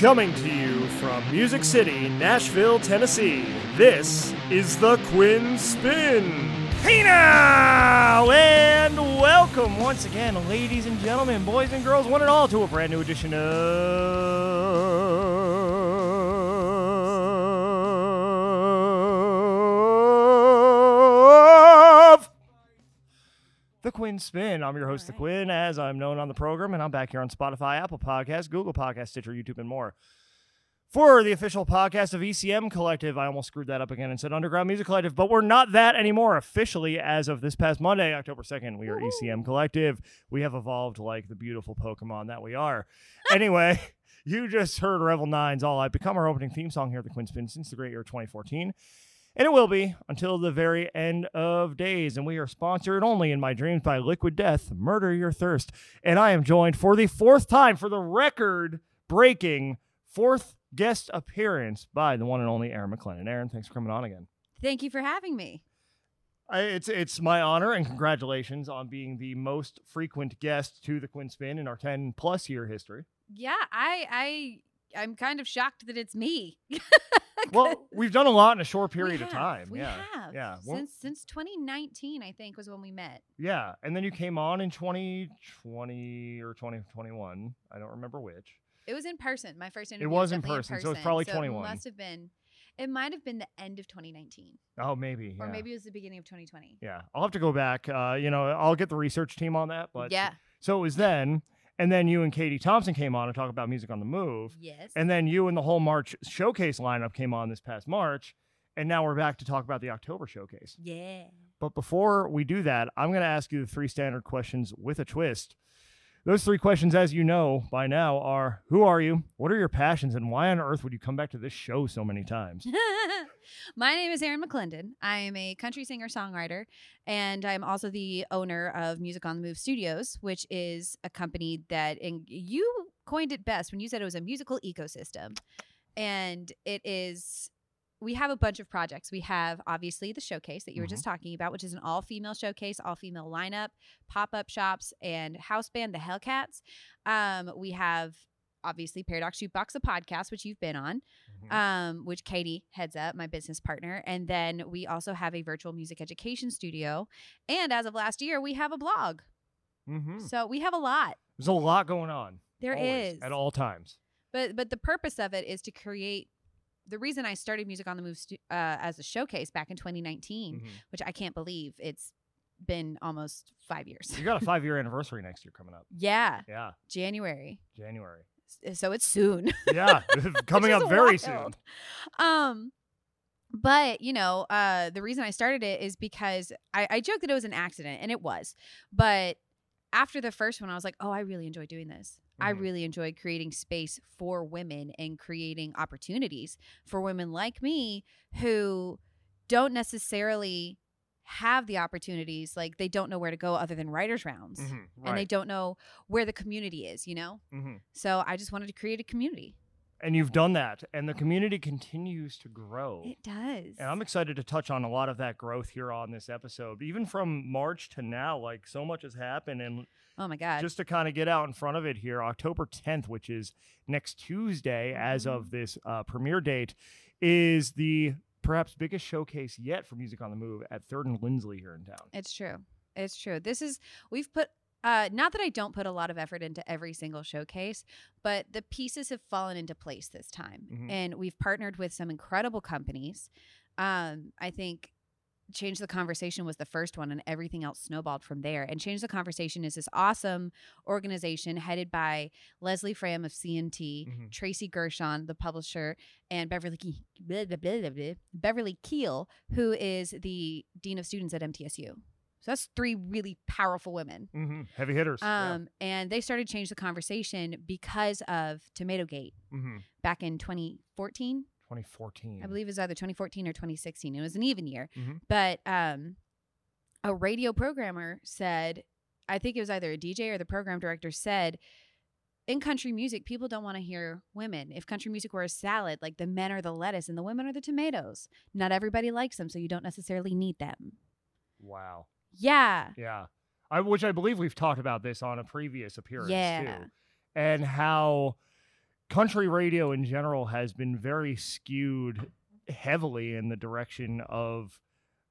Coming to you from Music City, Nashville, Tennessee, this is the Quinn Spinn. Now, and welcome once again, ladies and gentlemen, boys and girls, one and all, to a brand new edition of the Quinn Spinn. I'm your host, The Quinn, as I'm known on the program, and I'm back here on Spotify, Apple Podcasts, Google Podcasts, Stitcher, YouTube, and more. For the official podcast of ECM Collective, I almost screwed that up again and said Underground Music Collective, but we're not that anymore officially as of this past Monday, October 2nd. We are ECM Collective. We have evolved like the beautiful Pokemon that we are. Anyway, you just heard Revel 9's All I've Become our opening theme song here at the Quinn Spinn since the great year 2014. And it will be until the very end of days. And we are sponsored only in my dreams by Liquid Death, Murder Your Thirst. And I am joined for the fourth time, for the record breaking fourth guest appearance by the one and only Erin McLendon. Erin, thanks for coming on again. Thank you for having me. I, it's it's my honor and congratulations on being the most frequent guest to the Quinn Spinn in our 10 plus year history. Yeah, I I I'm kind of shocked that it's me. Well, we've done a lot in a short period we of time. We yeah. have. Yeah. Well, Since since 2019, I think was when we met. Yeah, and then you came on in 2020 or 2021. I don't remember which. It was in person. My first interview. It was in definitely person, so it's probably 21. It must have been. It might have been the end of 2019, Oh, maybe. or maybe it was the beginning of 2020. Yeah, I'll have to go back. Uh, you know, I'll get the research team on that. But yeah. so it was then, and then you and Katie Thompson came on and talk about music on the move, Yes. and then you and the whole March showcase lineup came on this past March, and now we're back to talk about the October showcase. yeah. But before we do that, I'm going to ask you the three standard questions with a twist. Those three questions, as you know by now, are who are you? What are your passions? And why on earth would you come back to this show so many times? My name is Erin McLendon. I am a country singer songwriter, and I'm also the owner of Music on the Move Studios, which is a company that, and you coined it best when you said it was a musical ecosystem. And it is, we have a bunch of projects. We have obviously the showcase that you were just talking about, which is an all female showcase, all female lineup, pop up shops, and house band, the Hellcats. Um, we have obviously Paradox Jukebox, a podcast, which you've been on Mhm. um, which Katie heads up, my business partner. And then we also have a virtual music education studio. And as of last year, we have a blog. Mhm. So we have a lot. There's a lot going on. There is, always, at all times. But but the purpose of it is to create. The reason I started Music on the Move stu- uh, as a showcase back in 2019, Mhm. which I can't believe it's been almost five years. You got a five year anniversary next year coming up. yeah, Yeah, January. January. So it's soon. Yeah, coming up very soon. Um, but you know, uh, the reason I started it is because I, I joked that it was an accident, and it was. But after the first one, I was like, oh, I really enjoy doing this. I Mhm. really enjoy creating space for women and creating opportunities for women like me who don't necessarily have the opportunities like they don't know where to go other than writers rounds Mhm, and they don't know where the community is you know Mhm. so i just wanted to create a community And you've done that, and the community continues to grow. it does And I'm excited to touch on a lot of that growth here on this episode. Even from March to now, like so much has happened. And oh my god just to kind of get out in front of it here, October 10th, which is next Tuesday, as Mm-hmm. of this uh, premiere date, is the perhaps biggest showcase yet for Music on the Move at Third and Lindsley here in town. It's true. It's true. This is we've put uh not that I don't put a lot of effort into every single showcase, but the pieces have fallen into place this time. Mhm. And we've partnered with some incredible companies. Um I think Change the Conversation was the first one and everything else snowballed from there. And Change the Conversation is this awesome organization headed by Leslie Fram of CMT, Mhm. Tracy Gershon, the publisher, and Beverly Ke- blah, blah, blah, Beverly Keel, who is the dean of students at MTSU. So that's three really powerful women. hmm Heavy hitters. yeah. Um, and they started change the conversation because of Tomato Gate Mhm. back in 2014. 2014. I believe it was either 2014 or 2016. It was an even year. Mhm. But um, a radio programmer said, I think it was either a DJ or the program director said, in country music, people don't want to hear women. If country music were a salad, like the men are the lettuce and the women are the tomatoes. Not everybody likes them, so you don't necessarily need them. Wow. Yeah. Yeah. I, which I believe we've talked about this on a previous appearance Yeah. too. And how country radio in general has been very skewed heavily in the direction of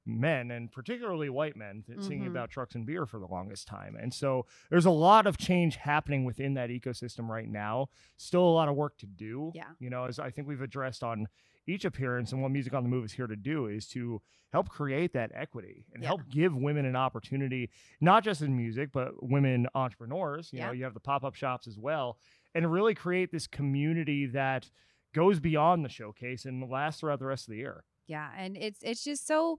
men and particularly white men th- singing mm-hmm. about trucks and beer for the longest time. And so there's a lot of change happening within that ecosystem right now. Still a lot of work to do. Yeah. You know, as I think we've addressed on each appearance and what Music on the Move is here to do is to help create that equity and Yeah. help give women an opportunity, not just in music, but women entrepreneurs. You know, you have the pop up shops as well, and really create this community that goes beyond the showcase and lasts throughout the rest of the year. Yeah, and it's it's just so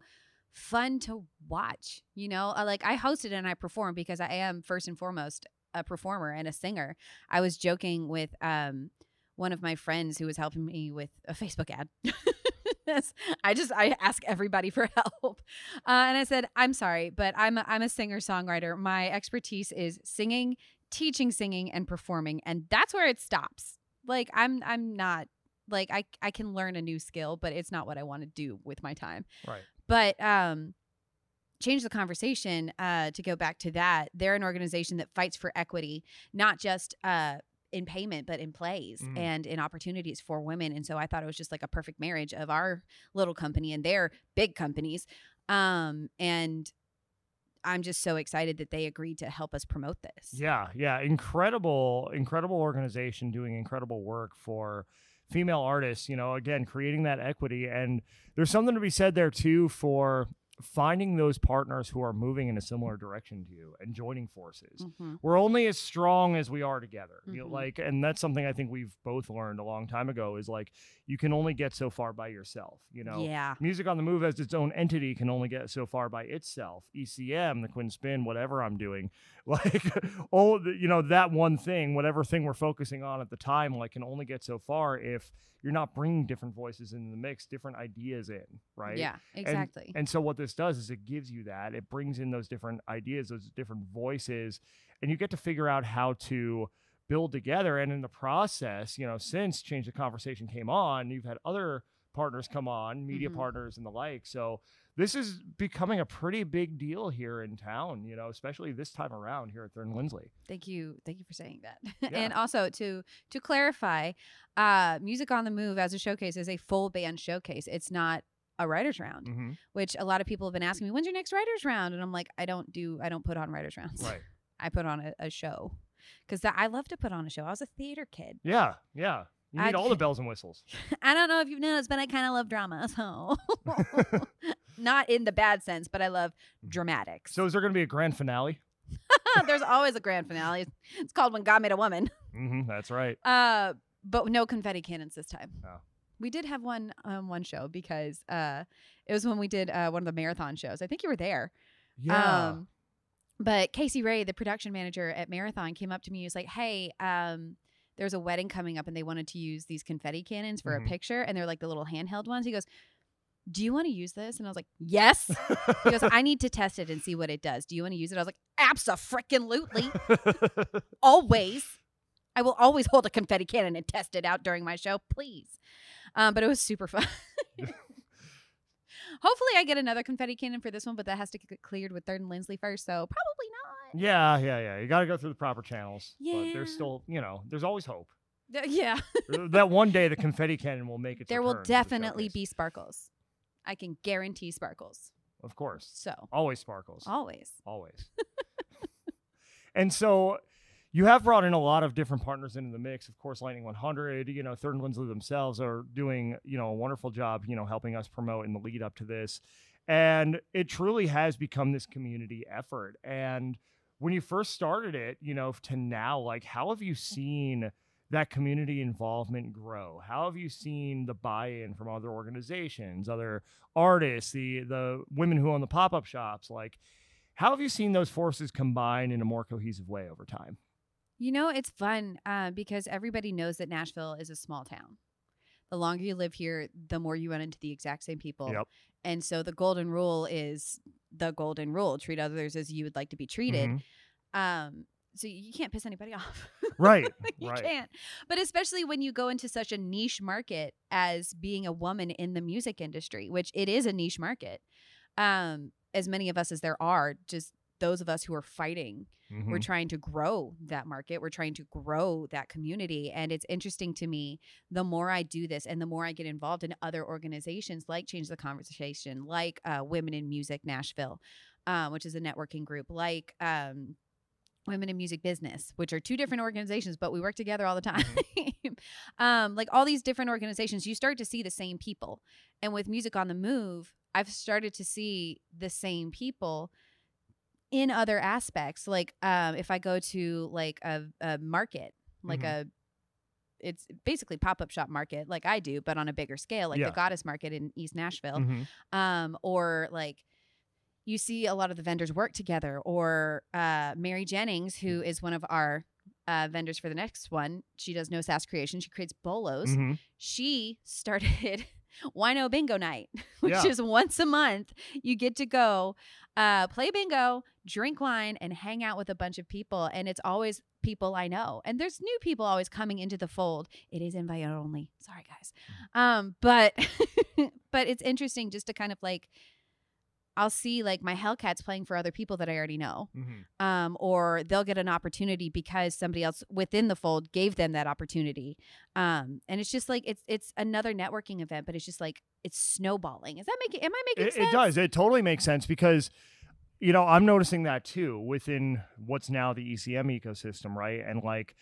fun to watch. You know, like I hosted and I performed because I am first and foremost a performer and a singer. I was joking with um one of my friends who was helping me with a Facebook ad. I just I ask everybody for help, uh, and I said I'm sorry, but I'm a, I'm a singer songwriter. My expertise is singing, teaching singing, and performing, and that's where it stops. Like I'm I'm not like I I can learn a new skill, but it's not what I want to do with my time. Right. But um change the conversation uh to go back to that. They're an organization that fights for equity, not just uh in payment but in plays Mm. and in opportunities for women and so i thought it was just like a perfect marriage of our little company and their big companies um and i'm just so excited that they agreed to help us promote this Yeah, yeah, incredible, incredible organization doing incredible work for female artists. You know, again, creating that equity, and there's something to be said there too for finding those partners who are moving in a similar direction to you and joining forces. Mhm. We're only as strong as we are together. You know, Mhm. like, and that's something I think we've both learned a long time ago. Is like you can only get so far by yourself. You know, yeah Music on the Move as its own entity can only get so far by itself. ECM, the Quinn Spinn, whatever I'm doing, like all the, you know that one thing, whatever thing we're focusing on at the time, like can only get so far if you're not bringing different voices in the mix, different ideas in, right? yeah exactly And so what this does is it gives you that. It brings in those different ideas, those different voices, and you get to figure out how to build together. And in the process, you know, since Change the Conversation came on, you've had other partners come on, media Mhm. partners and the like. So this is becoming a pretty big deal here in town, you know, especially this time around here at Third and Lindsley. Thank you. Thank you for saying that. Yeah. and also to to clarify, uh Music on the Move as a showcase is a full band showcase. It's not a writers round, Mm-hmm. which a lot of people have been asking me, when's your next writers round? And I'm like, I don't do I don't put on writers rounds. Right. I put on a, a show. Cuz I love to put on a show. I was a theater kid. Yeah. Yeah. You I need all the bells and whistles. I don't know if you've noticed, but I kind of love drama. So not in the bad sense, but I love dramatics. so is there going to be a grand finale? There's always a grand finale. It's called When God Made a Woman. Mm-hmm, that's right. Uh, but no confetti cannons this time. Oh. We did have one um, one show because uh, it was when we did uh, one of the marathon shows. I think you were there. Yeah. Um, but Casey Ray, the production manager at Marathon, came up to me. He was like, "Hey, um, there's a wedding coming up, and they wanted to use these confetti cannons for Mhm. a picture, and they're like the little handheld ones." He goes, "Do you want to use this?" And I was like, "Yes." He goes, "I need to test it and see what it does. Do you want to use it?" I was like, "Absolutely, always. I will always hold a confetti cannon and test it out during my show, please." Um, but it was super fun. Hopefully, I get another confetti cannon for this one, but that has to get cleared with Third and Lindsley first, so probably not. Yeah, yeah, yeah. You got to go through the proper channels. But Yeah. there's still, you know, there's always hope. Yeah, that one day the confetti cannon will make it. there will to the definitely be sparkles. I can guarantee sparkles. Of course. So Always sparkles. always, Always. and so you have brought in a lot of different partners into the mix. Of course, Lightning 100, you know, Third and Lindsley themselves are doing, you know, a wonderful job, you know, helping us promote in the lead up to this. And it truly has become this community effort. And when you first started it, you know, to now, like, how have you seen that community involvement grow? How have you seen the buy-in from other organizations, other artists, the the women who own the pop-up shops? Like, how have you seen those forces combine in a more cohesive way over time? You know it's fun uh, because everybody knows that Nashville is a small town. The longer you live here, the more you run into the exact same people. Yep. And so the golden rule is the golden rule: treat others as you would like to be treated. Mhm. Um, so you can't piss anybody off. Right, you right. can't. But especially when you go into such a niche market as being a woman in the music industry, which it is a niche market. Um, as many of us as there are, just those of us who are fighting we're Mhm. trying to grow that market we're trying to grow that community and it's interesting to me the more i do this and the more i get involved in other organizations like change the conversation like uh, women in music nashville uh, which is a networking group like um, women in music business which are two different organizations but we work together all the time um, like all these different organizations you start to see the same people and with music on the move i've started to see the same people in other aspects like um if i go to like a, a market like Mhm. a it's basically pop-up shop market like i do but on a bigger scale like Yeah. the goddess market in east nashville Mhm. um or like you see a lot of the vendors work together or uh mary jennings who is one of our uh, vendors for the next one she does no sass creation she creates bolos Mhm. she started wino bingo night which Yeah. is once a month you get to go uh, play bingo drink wine and hang out with a bunch of people and it's always people i know and there's new people always coming into the fold. It is invite only. Sorry guys. Um but but it's interesting just to kind of like i'll see like my hellcats playing for other people that i already know Mhm. um, or they'll get an opportunity because somebody else within the fold gave them that opportunity. Um, and it's just like it's it's another networking event, but it's just like it's snowballing. Is that making? Am I making It, sense? it does. It totally makes sense because, you know, I'm noticing that too within what's now the ECM ecosystem, right? And like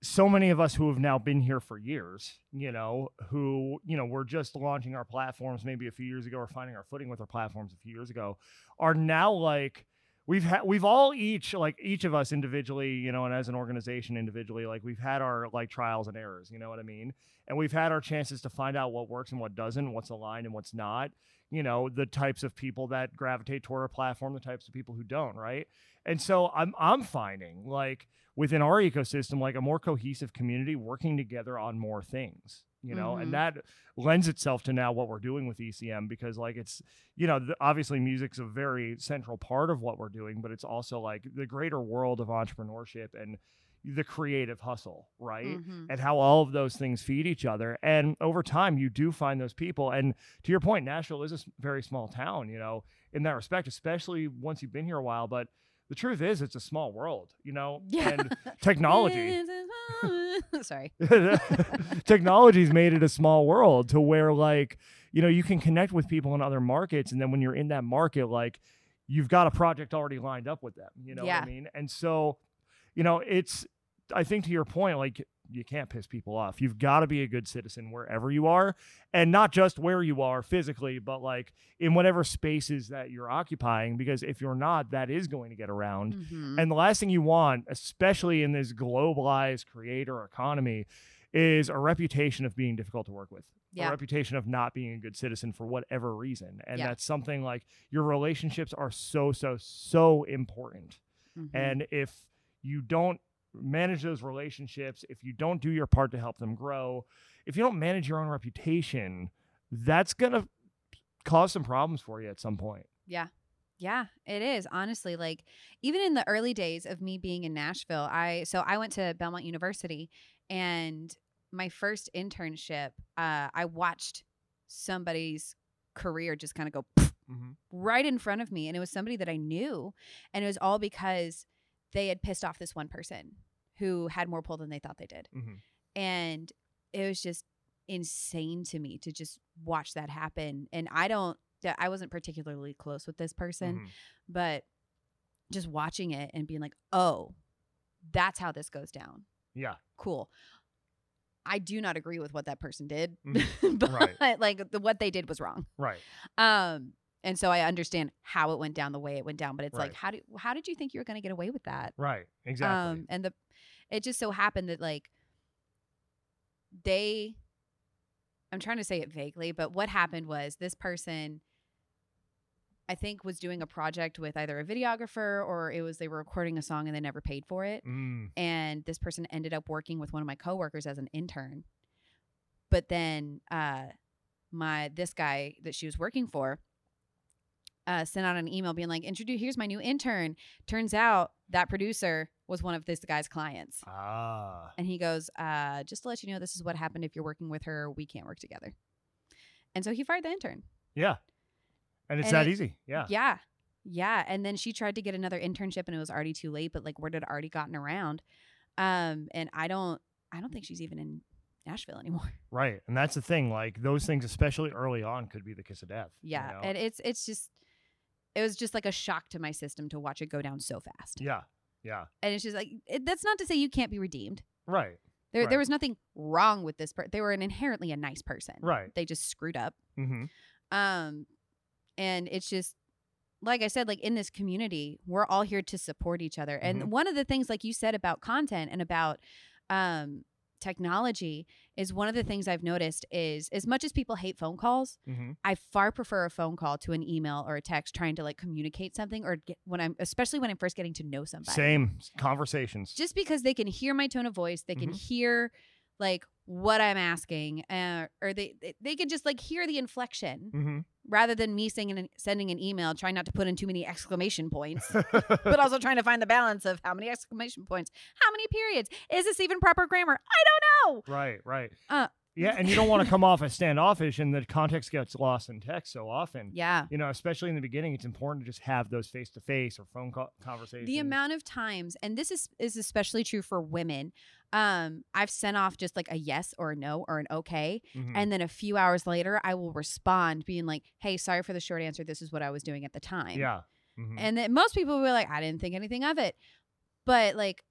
so many of us who have now been here for years, you know, who, you know, we're just launching our platforms maybe a few years ago or finding our footing with our platforms a few years ago, are now like, we've had we've all each like each of us individually you know and as an organization individually like we've had our like trials and errors you know what i mean? And we've had our chances to find out what works and what doesn't what's aligned and what's not you know the types of people that gravitate toward our platform the types of people who don't right and so i'm i'm finding like within our ecosystem like a more cohesive community working together on more things you know Mhm. and that lends itself to now what we're doing with ecm because like it's you know th- obviously music's a very central part of what we're doing but it's also like the greater world of entrepreneurship and the creative hustle right Mhm. and how all of those things feed each other. And over time, you do find those people. And to your point, Nashville is a very small town, you know, in that respect, especially once you've been here a while. But the truth is, it's a small world, you know, Yeah. and technology. Sorry. Technology's made it a small world to where, like, you know, you can connect with people in other markets. And then when you're in that market, like, you've got a project already lined up with them, you know what I mean? And so, you know, it's, I think to your point, like, you can't piss people off. You've got to be a good citizen wherever you are, and not just where you are physically, but like in whatever spaces that you're occupying. Because if you're not, that is going to get around. Mhm. And the last thing you want, especially in this globalized creator economy, is a reputation of being difficult to work with. A Yeah. reputation of not being a good citizen for whatever reason. And Yeah. that's something like your relationships are so, so, so important. Mhm. And if you don't manage those relationships, if you don't do your part to help them grow, if you don't manage your own reputation, that's going to cause some problems for you at some point. Yeah. Yeah, it is. Honestly, like even in the early days of me being in Nashville, I so I went to Belmont University and my first internship, uh, I watched somebody's career just kind of go Mm-hmm. right in front of me and it was somebody that I knew and it was all because they had pissed off this one person who had more pull than they thought they did. Mm-hmm. And it was just insane to me to just watch that happen and I don't I wasn't particularly close with this person Mm-hmm. but just watching it and being like, "Oh, that's how this goes down." Yeah. Cool. I do not agree with what that person did, Mhm. but Right. like the, what they did was wrong. Right. Um, and so I understand how it went down the way it went down, but it's like, how do how did you think you were going to get away with that? Right. Exactly. Um, and the it just so happened that like they I'm trying to say it vaguely, but what happened was this person I think was doing a project with either a videographer or it was they were recording a song and they never paid for it. Mm. And this person ended up working with one of my coworkers as an intern. But then uh my this guy that she was working for uh, sent out an email being like, "Introduce here's my new intern." Turns out that producer was one of this guy's clients, Ah. and he goes, uh, "Just to let you know, this is what happened. If you're working with her, we can't work together." And so he fired the intern. Yeah. And it's And that it- easy. Yeah. Yeah, Yeah, and then she tried to get another internship and it was already too late, but like word had already gotten around. Um and I don't I don't think she's even in Nashville anymore. Right. And that's the thing. Like those things, especially early on, could be the kiss of death. you Yeah, know? and it's it's just it was just like a shock to my system to watch it go down so fast. yeah. Yeah. And it's just like it, that's not to say you can't be redeemed. Right. There Right. there was nothing wrong with this person. They were an inherently a nice person. Right. They just screwed up. Mm-hmm. Um and it's just like I said like in this community, we're all here to support each other. And Mhm. one of the things like you said about content and about um technology is one of the things I've noticed is as much as people hate phone calls, Mm-hmm. I far prefer a phone call to an email or a text trying to like communicate something or get, when I'm especially when I'm first getting to know somebody. Same conversations. Just because they can hear my tone of voice, they can Mhm. hear like what I'm asking, uh, or they, they they can just like hear the inflection mm-hmm. Rather than me sending an, sending an email trying not to put in too many exclamation points, but also trying to find the balance of how many exclamation points, how many periods, is this even proper grammar? I don't know. right. Right. Uh, yeah. And you don't want to come off as standoffish, and the context gets lost in text so often. Yeah. You know, especially in the beginning, it's important to just have those face to face or phone call conversations. the amount of times and this is is especially true for women um i've sent off just like a yes or a no or an okay Mhm. and then a few hours later i will respond being like hey sorry for the short answer this is what i was doing at the time yeah. Mhm. and then most people will be like i didn't think anything of it but like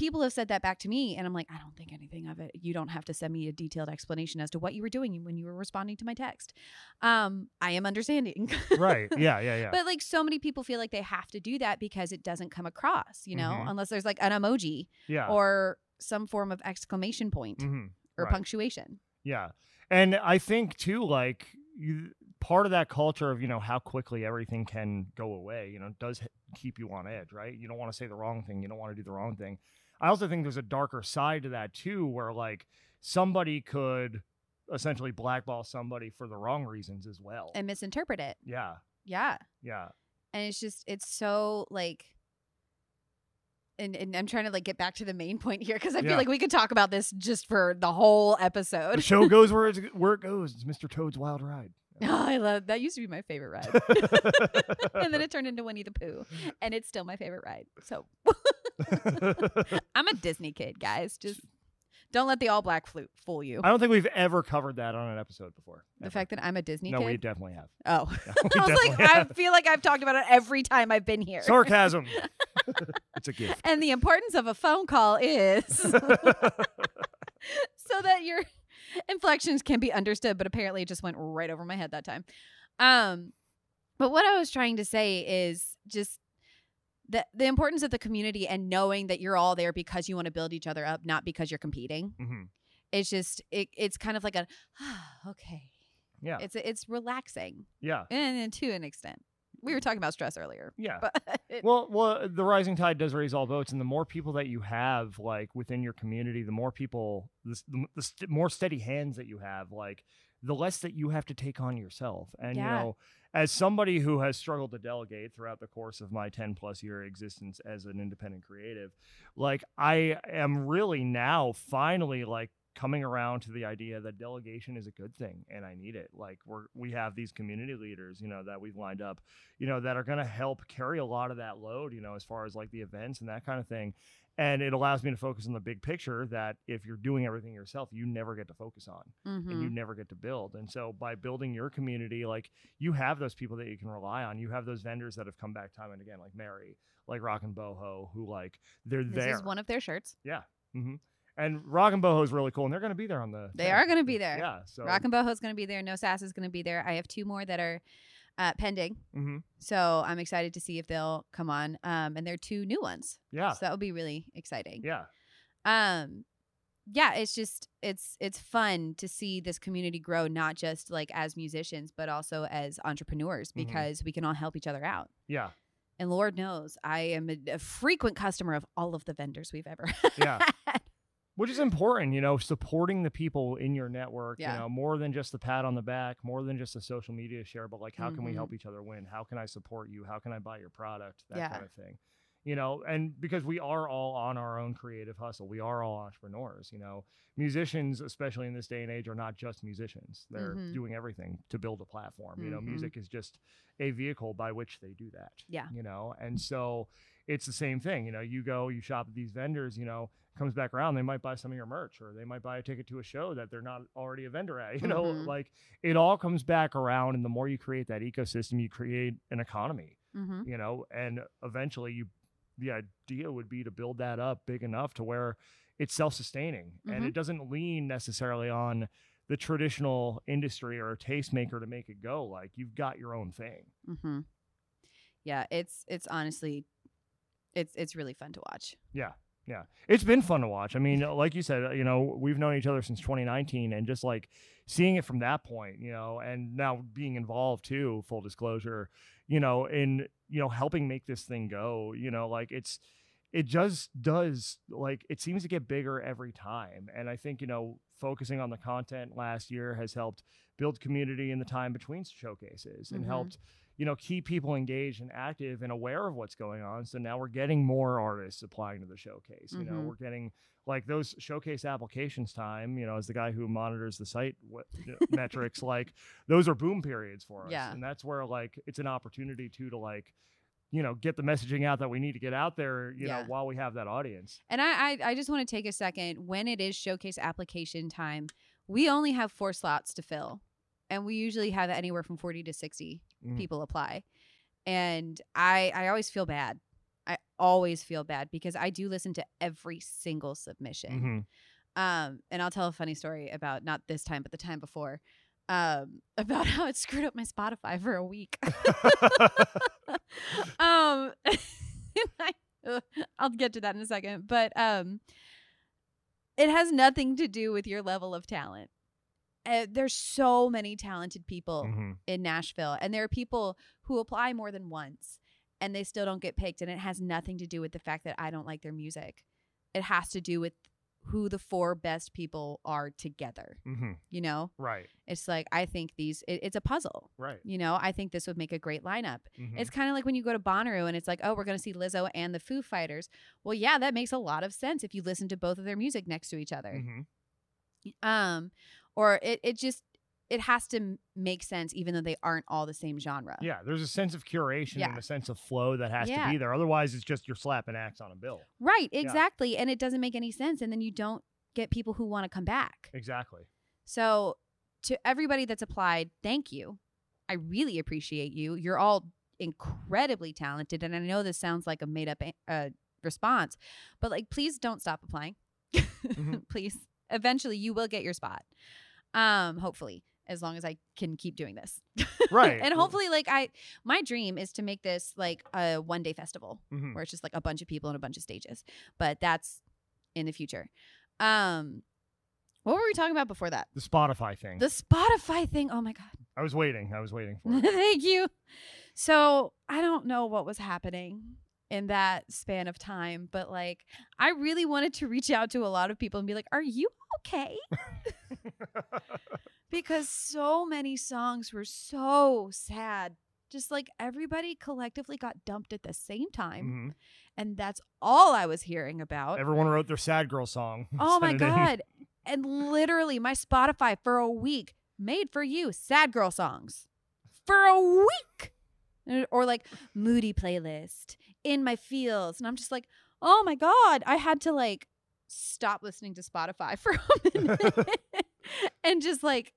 people have said that back to me and i'm like i don't think anything of it you don't have to send me a detailed explanation as to what you were doing when you were responding to my text um i am understanding right. Yeah. Yeah. Yeah. but like so many people feel like they have to do that because it doesn't come across, you know, Mhm. unless there's like an emoji yeah. or some form of exclamation point mm-hmm. or right. punctuation. Yeah. And I think too, like you, part of that culture of, you know, how quickly everything can go away, you know, does keep you on edge, right? You don't want to say the wrong thing. You don't want to do the wrong thing. I also think there's a darker side to that too, where like somebody could essentially blackball somebody for the wrong reasons as well. and misinterpret it. yeah. Yeah. Yeah. And it's just it's so like and, and I'm trying to like get back to the main point here because I feel Yeah. like we could talk about this just for the whole The episode. show goes where, it's, where it goes. It's Mr. Toad's Wild Ride. Oh, I love that. Used to be my favorite ride, and then it turned into Winnie the Pooh, and it's still my favorite ride. So I'm a Disney kid, guys. Just don't let the all black flute fool you. I don't think we've ever covered that on an episode before. The ever. fact that I'm a Disney no, we definitely have. Oh, Yeah, I was like, definitely I feel like I've talked about it every time I've been here. Sarcasm. it's a gift. And the importance of a phone call is so that your inflections can be understood. But apparently, it just went right over my head that time. Um, but what I was trying to say is just the the importance of the community and knowing that you're all there because you want to build each other up, not because you're competing. hmm It's just it, it's kind of like a okay. Yeah. It's it's relaxing, Yeah. and, and to an extent, we were talking about stress earlier, Yeah. but Well, well, the rising tide does raise all boats, and the more people that you have, like within your community, the more people, the, the, the st- more steady hands that you have, like the less that you have to take on yourself. And you know, as somebody who has struggled to delegate throughout the course of my ten plus year existence as an independent creative, like I am really now finally like coming around to the idea that delegation is a good thing and I need it. Like we're we have these community leaders, you know, that we've lined up, you know, that are going to help carry a lot of that load, you know, as far as like the events and that kind of thing. And it allows me to focus on the big picture that if you're doing everything yourself, you never get to focus on and you Mhm. never get to build. And so by building your community, like you have those people that you can rely on. You have those vendors that have come back time and again, like Mary, like Rock and Boho, who like they're there. this there. is one of their shirts. Yeah. hmm And Rock and Boho is really cool, and they're going to be there on the. They 10th. are going to be there. Yeah. So. Rock and boho is going to be there. No Sass is going to be there. I have two more that are uh, pending. hmm So I'm excited to see if they'll come on. Um, and they're two new ones. Yeah. So that will be really exciting. Yeah. Um, yeah, it's just it's it's fun to see this community grow, not just like as musicians, but also as entrepreneurs, Mhm. because we can all help each other out. Yeah. And Lord knows, I am a, a frequent customer of all of the vendors we've ever Yeah. had. Which is important, you know, supporting the people in your network, Yeah. you know, more than just the pat on the back, more than just a social media share, but like, how can we help each other win? How can I support you? How can I buy your product? That Yeah. kind of thing. you know, and because we are all on our own creative hustle, we are all entrepreneurs, you know. Musicians, especially in this day and age, are not just musicians. They're Mhm. doing everything to build a platform. You know, Mhm. music is just a vehicle by which they do that. Yeah. You know, and so it's the same thing. You know, you go, you shop at these vendors, you know, comes back around, they might buy some of your merch or they might buy a ticket to a show that they're not already a vendor at. You know, Mhm. like it all comes back around. And the more you create that ecosystem, you create an economy Mm-hmm. you know and eventually you the idea would be to build that up big enough to where it's self-sustaining and Mhm. it doesn't lean necessarily on the traditional industry or a tastemaker to make it go like you've got your own thing Mm-hmm. Yeah, it's it's honestly, it's it's really fun to watch. yeah yeah it's been fun to watch i mean like you said you know we've known each other since 2019 and just like seeing it from that point you know and now being involved too full disclosure you know in you know helping make this thing go you know like it's it just does like it seems to get bigger every time and i think you know focusing on the content last year has helped build community in the time between showcases and Mhm. helped you know keep people engaged and active and aware of what's going on so now we're getting more artists applying to the showcase you know Mhm. we're getting like those showcase applications time you know as the guy who monitors the site what, metrics like those are boom periods for us Yeah. and that's where like it's an opportunity too to like you know get the messaging out that we need to get out there you Yeah. know while we have that audience And I, I, I just want to take a second. When it is showcase application time, we only have four slots to fill, and we usually have anywhere from forty to 60 Mhm. people apply. And I, I always feel bad. I always feel bad because I do listen to every single submission. Mhm. Um, and I'll tell a funny story about not this time, but the time before, um, about how it screwed up my Spotify for a week. um, I, uh, I'll get to that in a second, but um, it has nothing to do with your level of talent. Uh, there's so many talented people Mhm. in Nashville, and there are people who apply more than once and they still don't get picked. And it has nothing to do with the fact that I don't like their music. It has to do with who the four best people are together. Mhm. You know, right it's like I think these. It, it's a puzzle. right You know, I think this would make a great lineup. Mhm. It's kind of like when you go to Bonnaroo and it's like, oh, we're going to see Lizzo and the Foo Fighters. Well, yeah, that makes a lot of sense if you listen to both of their music next to each other. Mhm. Um, or it it just it has to make sense even though they aren't all the same genre. yeah there's a sense of curation Yeah. and a sense of flow that has Yeah. to be there otherwise it's just you're slapping acts on a bill Right, exactly. And it doesn't make any sense and then you don't get people who want to come back. exactly So, to everybody that's applied, thank you. I really appreciate you. You're all incredibly talented and I know this sounds like a made up uh, response, but like please don't stop applying. Mhm. please. Eventually you will get your spot. Um hopefully as long as I can keep doing this. Right. and hopefully like I my dream is to make this like a one day festival Mhm. where it's just like a bunch of people and a bunch of stages. But that's in the future. Um what were we talking about before that? the spotify thing The Spotify thing. Oh my god. i was waiting i was waiting for it Thank you. So, I don't know what was happening in that span of time, but like I really wanted to reach out to a lot of people and be like, "Are you okay?" because so many songs were so sad. Just like everybody collectively got dumped at the same time. Mhm. And that's all I was hearing about. everyone wrote their sad girl song Oh my sent it in. god. And literally my Spotify for a week made for you sad girl songs. For a week. Or like moody playlist in my feels and I'm just like, "Oh my god, I had to like stop listening to Spotify for a minute and just like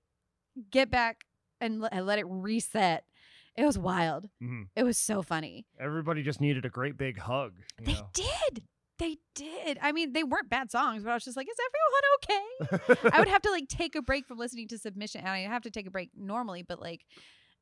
get back and le- let it reset." It was wild. Mhm. It was so funny. everybody just needed a great big hug you They know? did. They did. I mean, they weren't bad songs, but I was just like, is everyone okay? I would have to like take a break from listening to submission, and I have to take a break normally, but like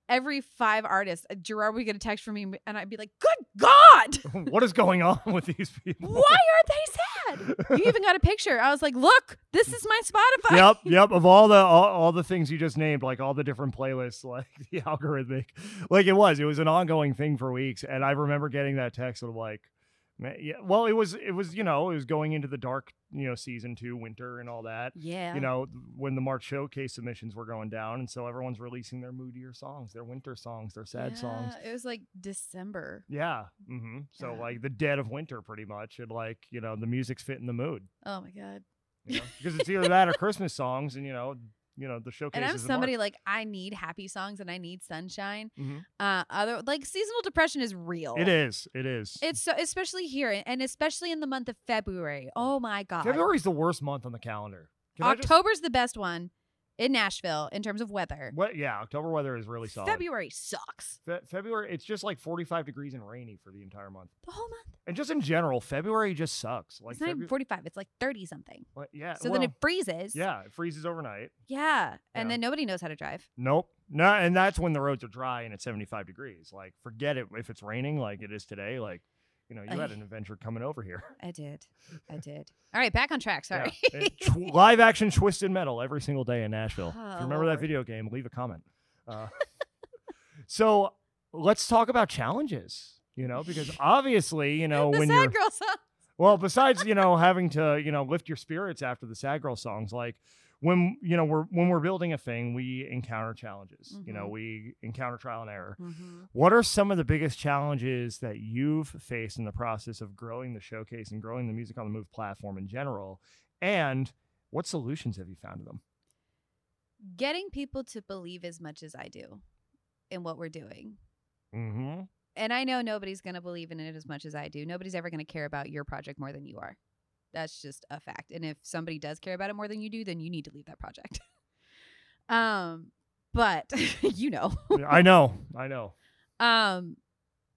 every five artists, uh, Gerard would get a text from me, and I'd be like, "Good God, what is going on with these people why are they sad?" You even got a picture. I was like, "Look, this is my Spotify." yep, yep. Of all the all, all the things you just named, like all the different playlists, like the algorithmic, like it was, it was an ongoing thing for weeks. And I remember getting that text of like, Yeah. Well, it was it was you know it was going into the dark you know season two winter and all that. Yeah. You know when the March showcase submissions were going down, and so everyone's releasing their moodier songs, their winter songs, their sad songs. Yeah, It was like December. Yeah. hmm So Yeah. like the dead of winter, pretty much, and like you know the music's fitting the mood. Oh my god. You know? because it's either that or Christmas songs, and you know you know the showcase. And I'm somebody like I need happy songs and I need sunshine. Mhm. Uh, other like seasonal depression is real. It is. It is. It's so especially here and especially in the month of February. Oh my god. February's the worst month on the calendar. Can I just- October's the best one in Nashville in terms of weather. What? Yeah, October weather is really solid. February sucks. Fe- February, it's just like 45 degrees and rainy for the entire month. The whole month. And just in general, February just sucks. Like, it's not even 45. It's like 30 something. yeah. So well, then it freezes. yeah, it freezes overnight. Yeah. And Yeah. then nobody knows how to drive. Nope. No, and that's when the roads are dry and it's 75 degrees. Like, forget it if it's raining like it is today. Like, you know, you had an adventure coming over here. I did. I did. All right, back on track. Yeah. Sorry. Tw- live action Twisted Metal every single day in Nashville. if Oh, you remember that video game, leave a comment. Uh, so let's talk about challenges. You know, because obviously, you know, the when sad you're. Well, besides you know having to you know lift your spirits after the sad girl songs, like when you know we're when we're building a thing, we encounter challenges. You know, Mhm. we encounter trial and error. Mhm. What are some of the biggest challenges that you've faced in the process of growing the showcase and growing the Music on the Move platform in general? And what solutions have you found to them? Getting people to believe as much as I do in what we're doing. Mm-hmm. And I know nobody's going to believe in it as much as I do. Nobody's ever going to care about your project more than you are. That's just a fact. And if somebody does care about it more than you do, then you need to leave that project. um, but you know. I know, I know. Um,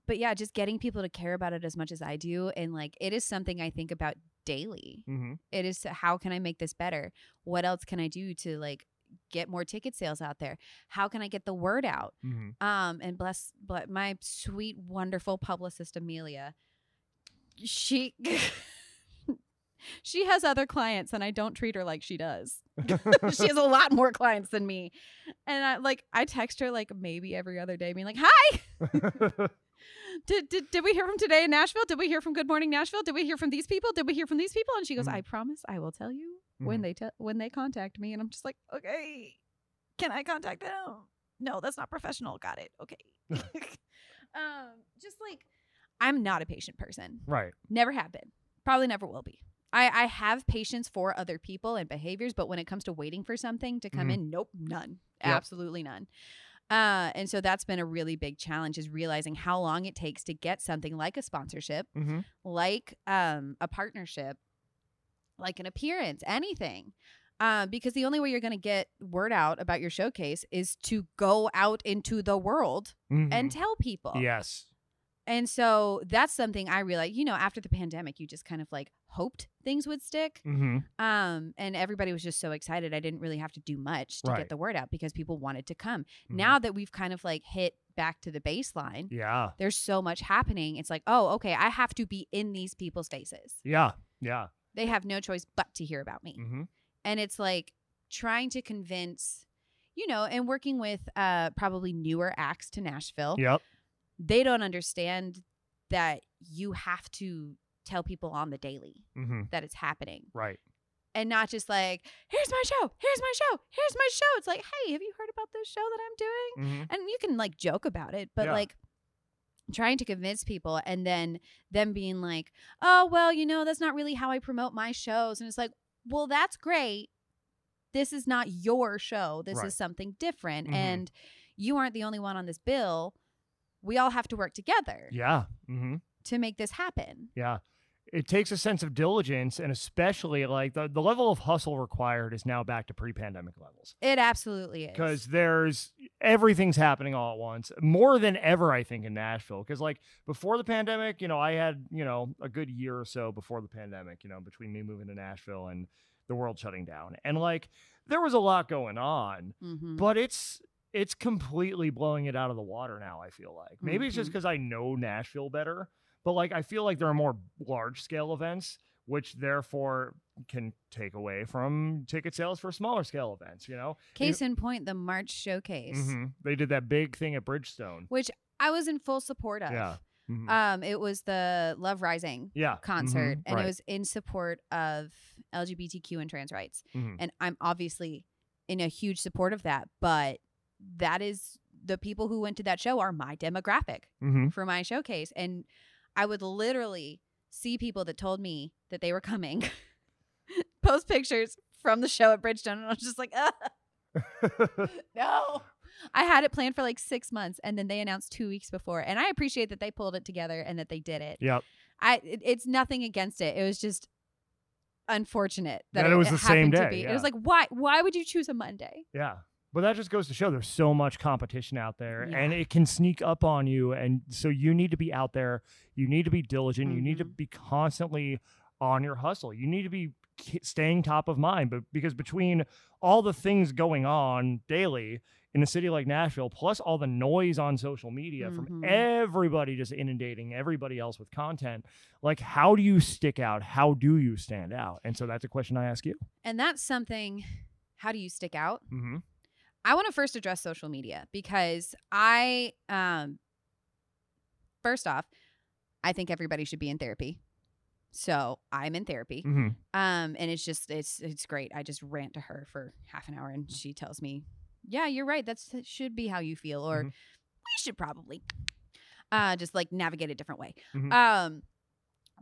but yeah, just getting people to care about it as much as I do, and like it is something I think about daily. Mm-hmm. It is how can I make this better? What else can I do to like get more ticket sales out there? How can I get the word out? Mm-hmm. Um, and bless, bless my sweet, wonderful publicist Amelia. She she has other clients, and I don't treat her like she does. she has a lot more clients than me, and I like I text her like maybe every other day, being like, "Hi, did, did did we hear from today in Nashville? Did we hear from Good Morning Nashville? Did we hear from these people? Did we hear from these people?" And she goes, Mhm. "I promise, I will tell you when Mhm. they te- when they contact me." And I'm just like, "Okay, can I contact them?" No, that's not professional. Got it. Okay. um, just like I'm not a patient person. right. Never have been. Probably never will be. I, I have patience for other people and behaviors, but when it comes to waiting for something to come Mhm. in, nope, none. Yep. Absolutely none. Uh, and so that's been a really big challenge is realizing how long it takes to get something like a sponsorship, Mm-hmm. like um, a partnership, like an appearance, anything. Uh, because the only way you're going to get word out about your showcase is to go out into the world and tell people. Mm-hmm. yes. And so that's something I realized, you know, after the pandemic, you just kind of like hoped things would stick. Mm-hmm. Um, and everybody was just so excited. I didn't really have to do much to Right. get the word out because people wanted to come. Mhm. Now that we've kind of like hit back to the baseline, Yeah. there's so much happening. It's like, oh, okay, I have to be in these people's faces. Yeah. Yeah. They have no choice but to hear about me. Mm-hmm. And it's like trying to convince, you know, and working with uh probably newer acts to Nashville Yep. they don't understand that you have to tell people on the daily Mm-hmm. that it's happening Right. and not just like here's my show here's my show here's my show it's like hey have you heard about this show that i'm doing Mm-hmm. and you can like joke about it but Yeah. like trying to convince people and then them being like oh well you know that's not really how i promote my shows and it's like well that's great this is not your show this Right. is something different Mhm. and you aren't the only one on this bill we all have to work together Yeah. Mm-hmm. to make this happen Yeah. It takes a sense of diligence and especially like the, the level of hustle required is now back to pre-pandemic levels. it absolutely is Because there's everything's happening all at once, more than ever, I think, in Nashville. Because like before the pandemic, you know, I had you know a good year or so before the pandemic, you know, between me moving to Nashville and the world shutting down, and like there was a lot going on, mm-hmm. but it's it's completely blowing it out of the water now. I feel like maybe it's just because I know Nashville better, but like I feel like there are more large scale events, which therefore can take away from ticket sales for smaller scale events. You know, case in point the march showcase Mhm. they did that big thing at Bridgestone. which i was in full support of Yeah. Mhm. Um, it was the Love Rising yeah. concert, Mhm. and Right. it was in support of LGBTQ and trans rights. Mhm. And I'm obviously in a huge support of that, but that is the people who went to that show are my demographic Mhm. for my showcase. And I would literally see people that told me that they were coming post pictures from the show at Bridgestone. And I was just like, "Ugh, no. I had it planned for like six months and then they announced two weeks before. And I appreciate that they pulled it together and that they did it. yep. I it, it's nothing against it. It was just unfortunate that, That it was the same day, be. It was like why why would you choose a Monday? Yeah. But that just goes to show there's so much competition out there and it can sneak up on you. And so you need to be out there. You need to be diligent. You need to Mhm. be constantly on your hustle. You need to be staying top of mind. But because between all the things going on daily in a city like Nashville, plus all the noise on social media from Mhm. everybody just inundating everybody else with content, like how do you stick out? How do you stand out? And so that's a question I ask you. And that's something how do you stick out? Mm-hmm. I want to first address social media because I um first off, I think everybody should be in therapy. So, I'm in therapy. Mm-hmm. Um and it's just it's it's great. I just rant to her for half an hour and she tells me, "Yeah, you're right. That's that should be how you feel or Mhm. we should probably uh just like navigate a different way." Mhm. Um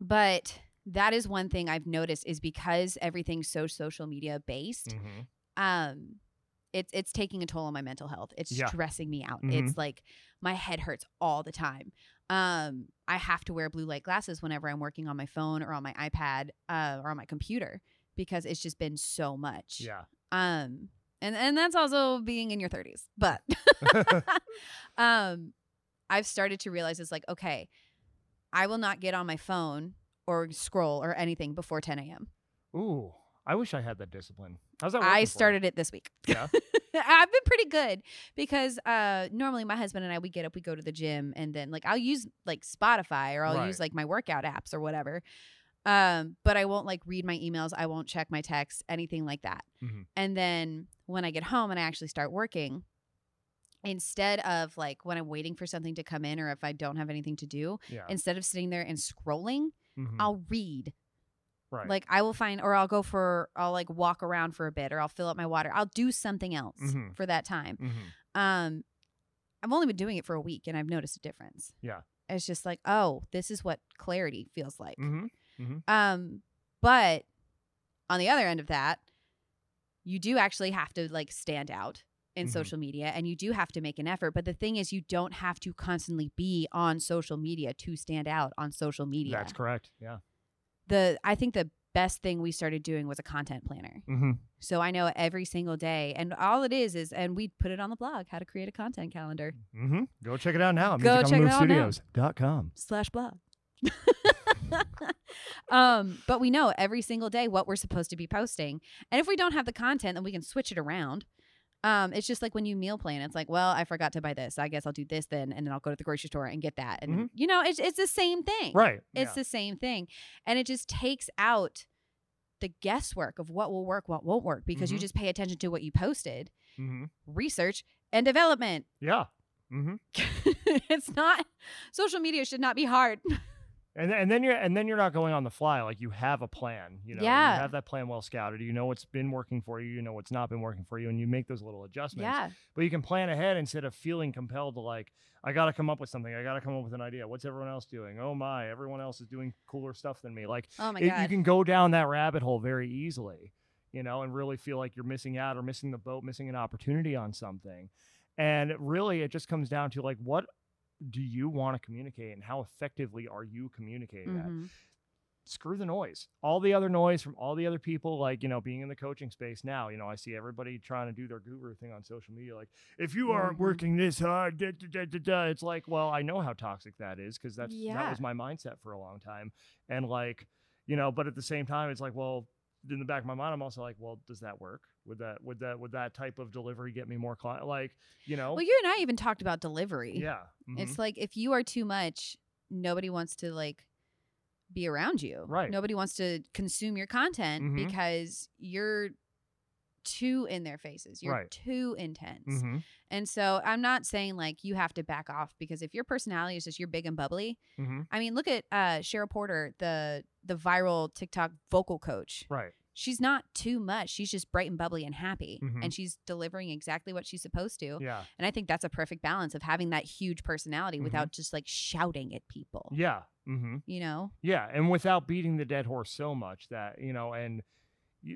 but that is one thing I've noticed is because everything's so social media based, Mm-hmm. um it's it's taking a toll on my mental health. It's Yeah. stressing me out. Mhm. It's like my head hurts all the time. Um I have to wear blue light glasses whenever I'm working on my phone or on my iPad uh, or on my computer because it's just been so much. Yeah. Um and and that's also being in your 30s. But um I've started to realize it's like okay, I will not get on my phone or scroll or anything before 10 a.m. Ooh, I wish I had that discipline. How's that? I working for you? started it this week. Yeah. I've been pretty good because uh normally my husband and I we get up, we go to the gym and then like I'll use like Spotify or I'll Right. use like my workout apps or whatever. Um, but I won't like read my emails, I won't check my texts, anything like that. Mhm. And then when I get home and I actually start working, instead of like when I'm waiting for something to come in or if I don't have anything to do, Yeah. instead of sitting there and scrolling, Mhm. I'll read right. like I will find or I'll go for I'll like walk around for a bit or I'll fill up my water. I'll do something else Mhm. for that time. Mhm. Um I've only been doing it for a week and I've noticed a difference. Yeah. It's just like, oh, this is what clarity feels like. Mhm. Um but on the other end of that, you do actually have to like stand out in Mhm. social media and you do have to make an effort. But the thing is you don't have to constantly be on social media to stand out on social media. That's correct. Yeah. The I think the best thing we started doing was a content planner. Mm-hmm. So I know every single day, and all it is is, and we put it on the blog how to create a content calendar Mm-hmm. Go check it out now. Go check it out now. MusicOnTheMoveStudios.com. slash blog. um, but we know every single day what we're supposed to be posting, and if we don't have the content, then we can switch it around. Um, it's just like when you meal plan. It's like, well, I forgot to buy this. I guess I'll do this then, and then I'll go to the grocery store and get that. And Mhm. you know, it's it's the same thing. Right. It's yeah. the same thing. And it just takes out the guesswork of what will work, what won't work, because you Mhm. just pay attention to what you posted, Mhm. research and development. Yeah. Mm-hmm. it's not social media should not be hard. And then, and then you're and then you're not going on the fly. Like you have a plan. You know. Yeah. You have that plan well scouted. You know what's been working for you. You know what's not been working for you, and you make those little adjustments. yeah. But you can plan ahead instead of feeling compelled to like, I got to come up with something. I got to come up with an idea. What's everyone else doing? Oh my, everyone else is doing cooler stuff than me. Like Oh my it- god. you can go down that rabbit hole very easily, you know, and really feel like you're missing out or missing the boat, missing an opportunity on something. And really, it just comes down to like, what do you want to communicate and how effectively are you communicating that? Mhm. Screw the noise. All the other noise from all the other people, like, you know, being in the coaching space now, you know, I see everybody trying to do their guru thing on social media. Like, if you aren't Mhm. working this hard, da, da, da, da, da, it's like, well, I know how toxic that is because that's that was my mindset for a long time. And like, you know, but at the same time, it's like, well, in the back of my mind, I'm also like, well, does that work? Would that would that would that type of delivery get me more client? Like, you know, Well, you and I even talked about delivery. yeah, mhm. It's like if you are too much, nobody wants to like be around you. Right. Nobody wants to consume your content Mhm. because you're too in their faces. You're Right. too intense. Mm-hmm. And so I'm not saying like you have to back off because if your personality is just you're big and bubbly, Mm-hmm. I mean, look at uh Cheryl Porter, the the viral TikTok vocal coach. Right. She's not too much. She's just bright and bubbly and happy, Mhm. and she's delivering exactly what she's supposed to. Yeah. And I think that's a perfect balance of having that huge personality Mhm. without just like shouting at people. Yeah. Mm-hmm. You know? Yeah, and without beating the dead horse so much that you know, and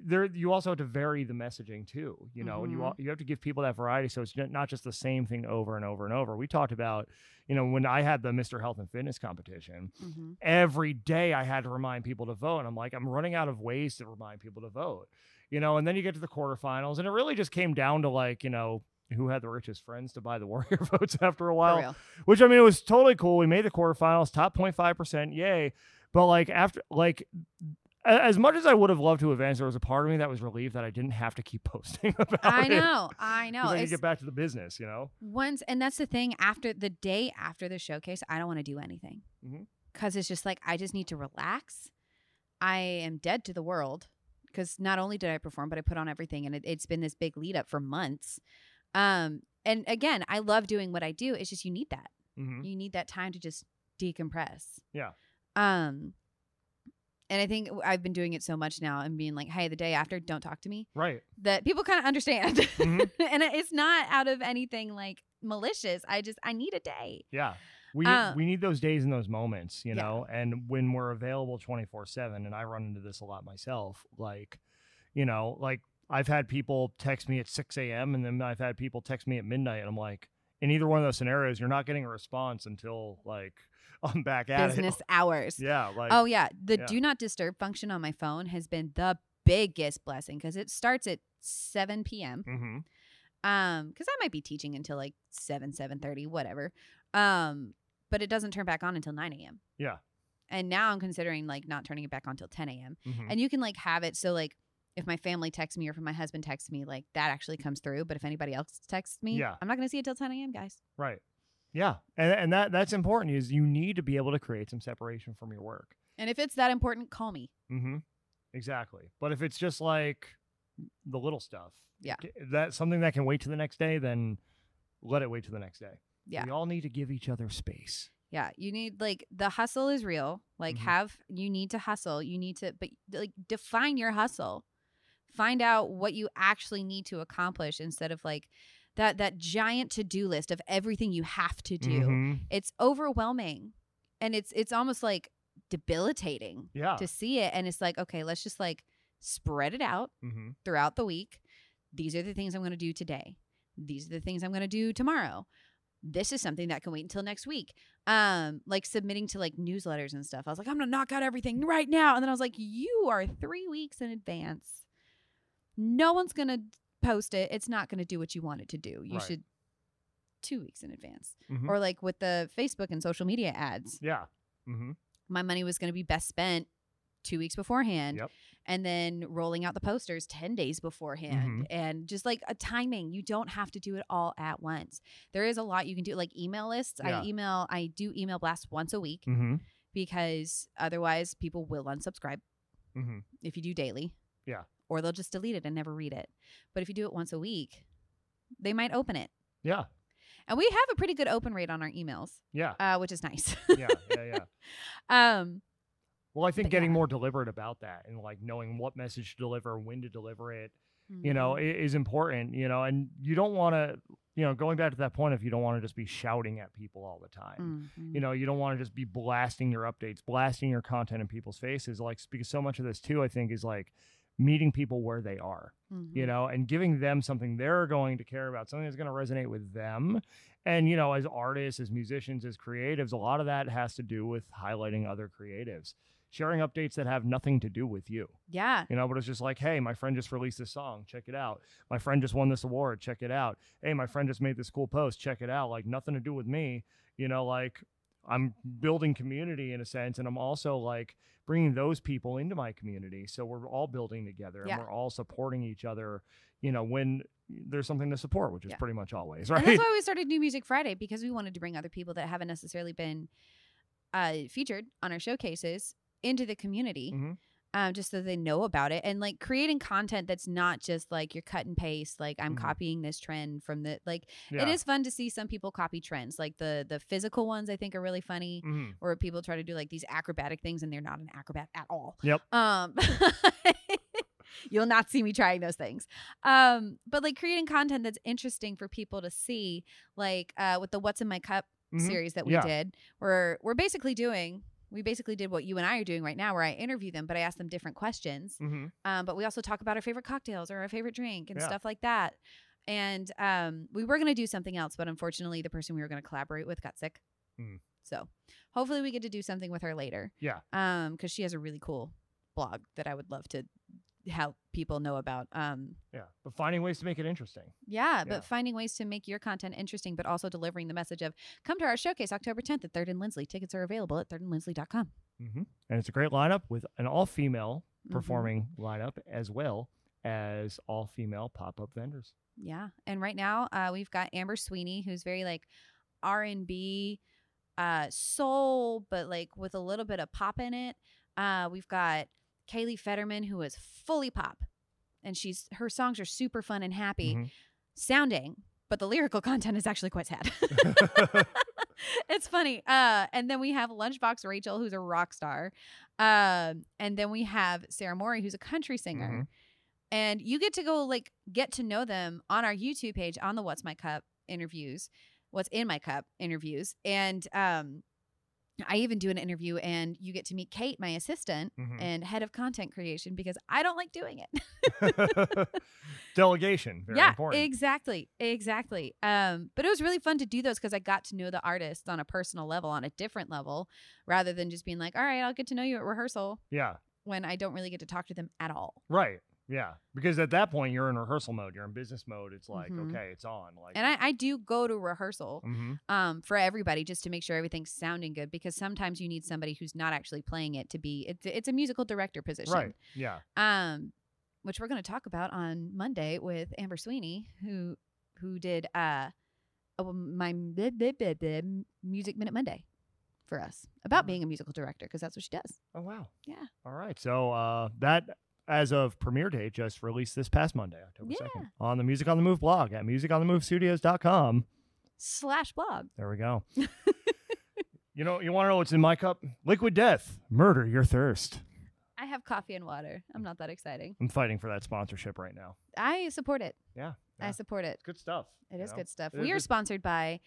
there you also have to vary the messaging too. You know, and you Mhm. al- you have to give people that variety, so it's not just the same thing over and over and over. We talked about, you know, when I had the Mr. Health and Fitness competition, Mm-hmm. every day I had to remind people to vote. And I'm like, I'm running out of ways to remind people to vote. You know, and then you get to the quarterfinals, and it really just came down to like, you know. Who had the richest friends to buy the Warrior votes after a while? Which I mean, it was totally cool. We made the quarterfinals, top 0.5%, yay. But like after, like, as much as I would have loved to advance, there was a part of me that was relieved that I didn't have to keep posting about it. I it. know. I know. I could get back to the business, you know? once, and that's the thing. After the day after the showcase, I don't want to do anything because it's just like I just need to relax. I am dead to the world because not only did I perform, but I put on everything, and it, it's been this big lead up for months. Um, and again, I love doing what I do. It's just you need that. hmm You need that time to just decompress. Yeah. Um, and I think I've been doing it so much now and being like, hey, the day after, don't talk to me. Right. That people kind of understand. Mhm. and it's not out of anything like malicious. I just, I need a day. Yeah. We, Uh, we need those days and those moments, you Yeah. know? And when we're available 24 7, and I run into this a lot myself, like, you know, like I've had people text me at 6 a.m. and then I've had people text me at midnight. And I'm like, in either one of those scenarios, you're not getting a response until like I'm back at Business it. hours. Yeah. Like, oh, yeah. The yeah. do not disturb function on my phone has been the biggest blessing because it starts at 7 p.m. hmm um because i might be teaching until like 7 7.30 whatever um but it doesn't turn back on until 9 a.m Yeah. and now i'm considering like not turning it back on until 10 a.m hmm and you can like have it so like if my family texts me or if my husband texts me like that actually comes through but if anybody else texts me Yeah. i'm not gonna see it till 10 a.m guys Right. Yeah. And, and that that's important is you need to be able to create some separation from your work. and if it's that important call me Mm-hmm. Exactly. But if it's just like the little stuff, Yeah. that's something that can wait to the next day, then let it wait to the next day. Yeah. We all need to give each other space. yeah you need like the hustle is real like Mhm. have you need to hustle you need to but like define your hustle find out what you actually need to accomplish instead of like that that giant to-do list of everything you have to do. Mhm. it's overwhelming and it's it's almost like debilitating Yeah. to see it and it's like okay let's just like spread it out mm-hmm. throughout the week. These are the things i'm going to do today. These are the things i'm going to do tomorrow. This is something that can wait until next week. Um like submitting to like newsletters and stuff. I was like i'm going to knock out everything right now. And then i was like you are 3 weeks in advance. No one's going to post it it's not going to do what you want it to do you Right. should 2 weeks in advance Mhm. or like with the facebook and social media ads Yeah. Mm-hmm. my money was going to be best spent two weeks beforehand Yep. and then rolling out the posters 10 days beforehand Mhm. and just like a timing you don't have to do it all at once there is a lot you can do like email lists Yeah. i email i do email blasts once a week Mm-hmm. because otherwise people will unsubscribe Mm-hmm. if you do daily Yeah. Or they'll just delete it and never read it but if you do it once a week they might open it Yeah. and we have a pretty good open rate on our emails Yeah. uh, which is nice Yeah. Yeah. Yeah. um Well, I think getting yeah. more deliberate about that and like knowing what message to deliver, when to deliver it, you know, mhm. is important, you know, and you don't want to, you know, going back to that point, if you don't want to just be shouting at people all the time, Mhm. you know, you don't want to just be blasting your updates, blasting your content in people's faces. Like, because so much of this too, I think, is like meeting people where they are, you Mhm. know, and giving them something they're going to care about, something that's going to resonate with them. And, you know, as artists, as musicians, as creatives, a lot of that has to do with highlighting other creatives, sharing updates that have nothing to do with you. Yeah. You know but it's just like hey my friend just released this song check it out. My friend just won this award check it out. Hey my friend just made this cool post check it out. Like nothing to do with me you know like i'm building community in a sense and i'm also like bringing those people into my community so we're all building together and Yeah. we're all supporting each other you know when there's something to support which is Yeah. pretty much always And right that's why we started New Music Friday because we wanted to bring other people that haven't necessarily been uh, featured on our showcases into the community. Mhm. Um, just so they know about it and like creating content that's not just like you're cut and paste like i'm Mhm. copying this trend from the like Yeah. it is fun to see some people copy trends like the the physical ones i think are really funny Mhm. or people try to do like these acrobatic things and they're not an acrobat at all Yep. um you'll not see me trying those things um but like creating content that's interesting for people to see like uh with the what's in my cup Mhm. series that we Yeah. did where we're basically doing we basically did what you and I are doing right now where I interview them but I ask them different questions Mhm. um, but we also talk about our favorite cocktails or our favorite drink and Yeah. stuff like that and um, we were going to do something else but unfortunately the person we were going to collaborate with got sick Hmm. so hopefully we get to do something with her later Yeah. um because she has a really cool blog that I would love to help people know about um Yeah. But finding ways to make it interesting. yeah, but finding ways to make your content interesting, but also delivering the message of come to our showcase October 10th at Third and Lindsley. Tickets are available at thirdandlindsley.com. hmm And it's a great lineup with an all female Mhm. performing lineup as well as all female pop up vendors. Yeah, and right now uh, we've got Amber Sweeney, who's very like R and B, uh, soul, but like with a little bit of pop in it. Uh, we've got Kaylee Fetterman, who is fully pop, and she's her songs are super fun and happy Mhm. sounding, but the lyrical content is actually quite sad. it's funny. Uh, and then we have Lunchbox Rachel, who's a rock star. Um, and then we have Sarah Morey, who's a country singer. Mhm. And you get to go like get to know them on our YouTube page on the What's My Cup interviews, What's in My Cup interviews. And um I even do an interview and you get to meet Kate, my assistant Mhm. and head of content creation because I don't like doing it. Delegation. Very yeah, important. exactly, exactly. Um, but it was really fun to do those because I got to know the artist on a personal level, on a different level, rather than just being like, "All right, I'll get to know you at rehearsal," yeah. when I don't really get to talk to them at all. Right. Yeah. Because at that point you're in rehearsal mode. You're in business mode. It's like, Mhm. okay, it's on. Like And I, I do go to rehearsal hmm um, for everybody just to make sure everything's sounding good because sometimes you need somebody who's not actually playing it to be. It's it's a musical director position, Right. Yeah. um, which we're going to talk about on Monday with Amber Sweeney, who who did uh, my Music Minute Monday for us about Oh. being a musical director because that's what she does. Oh wow. Yeah. All right. So uh, that as of premiere day, just released this past Monday, October Yeah. second, on the Music on the Move blog at musiconthemovestudios.com. Slash blog. There we go. you know, you want to know what's in my cup? Liquid Death. Murder your thirst. I have coffee and water. I'm not that exciting. I'm fighting for that sponsorship right now. I support it. Yeah. I support it. It's good stuff. It is good stuff. It- We are it- sponsored by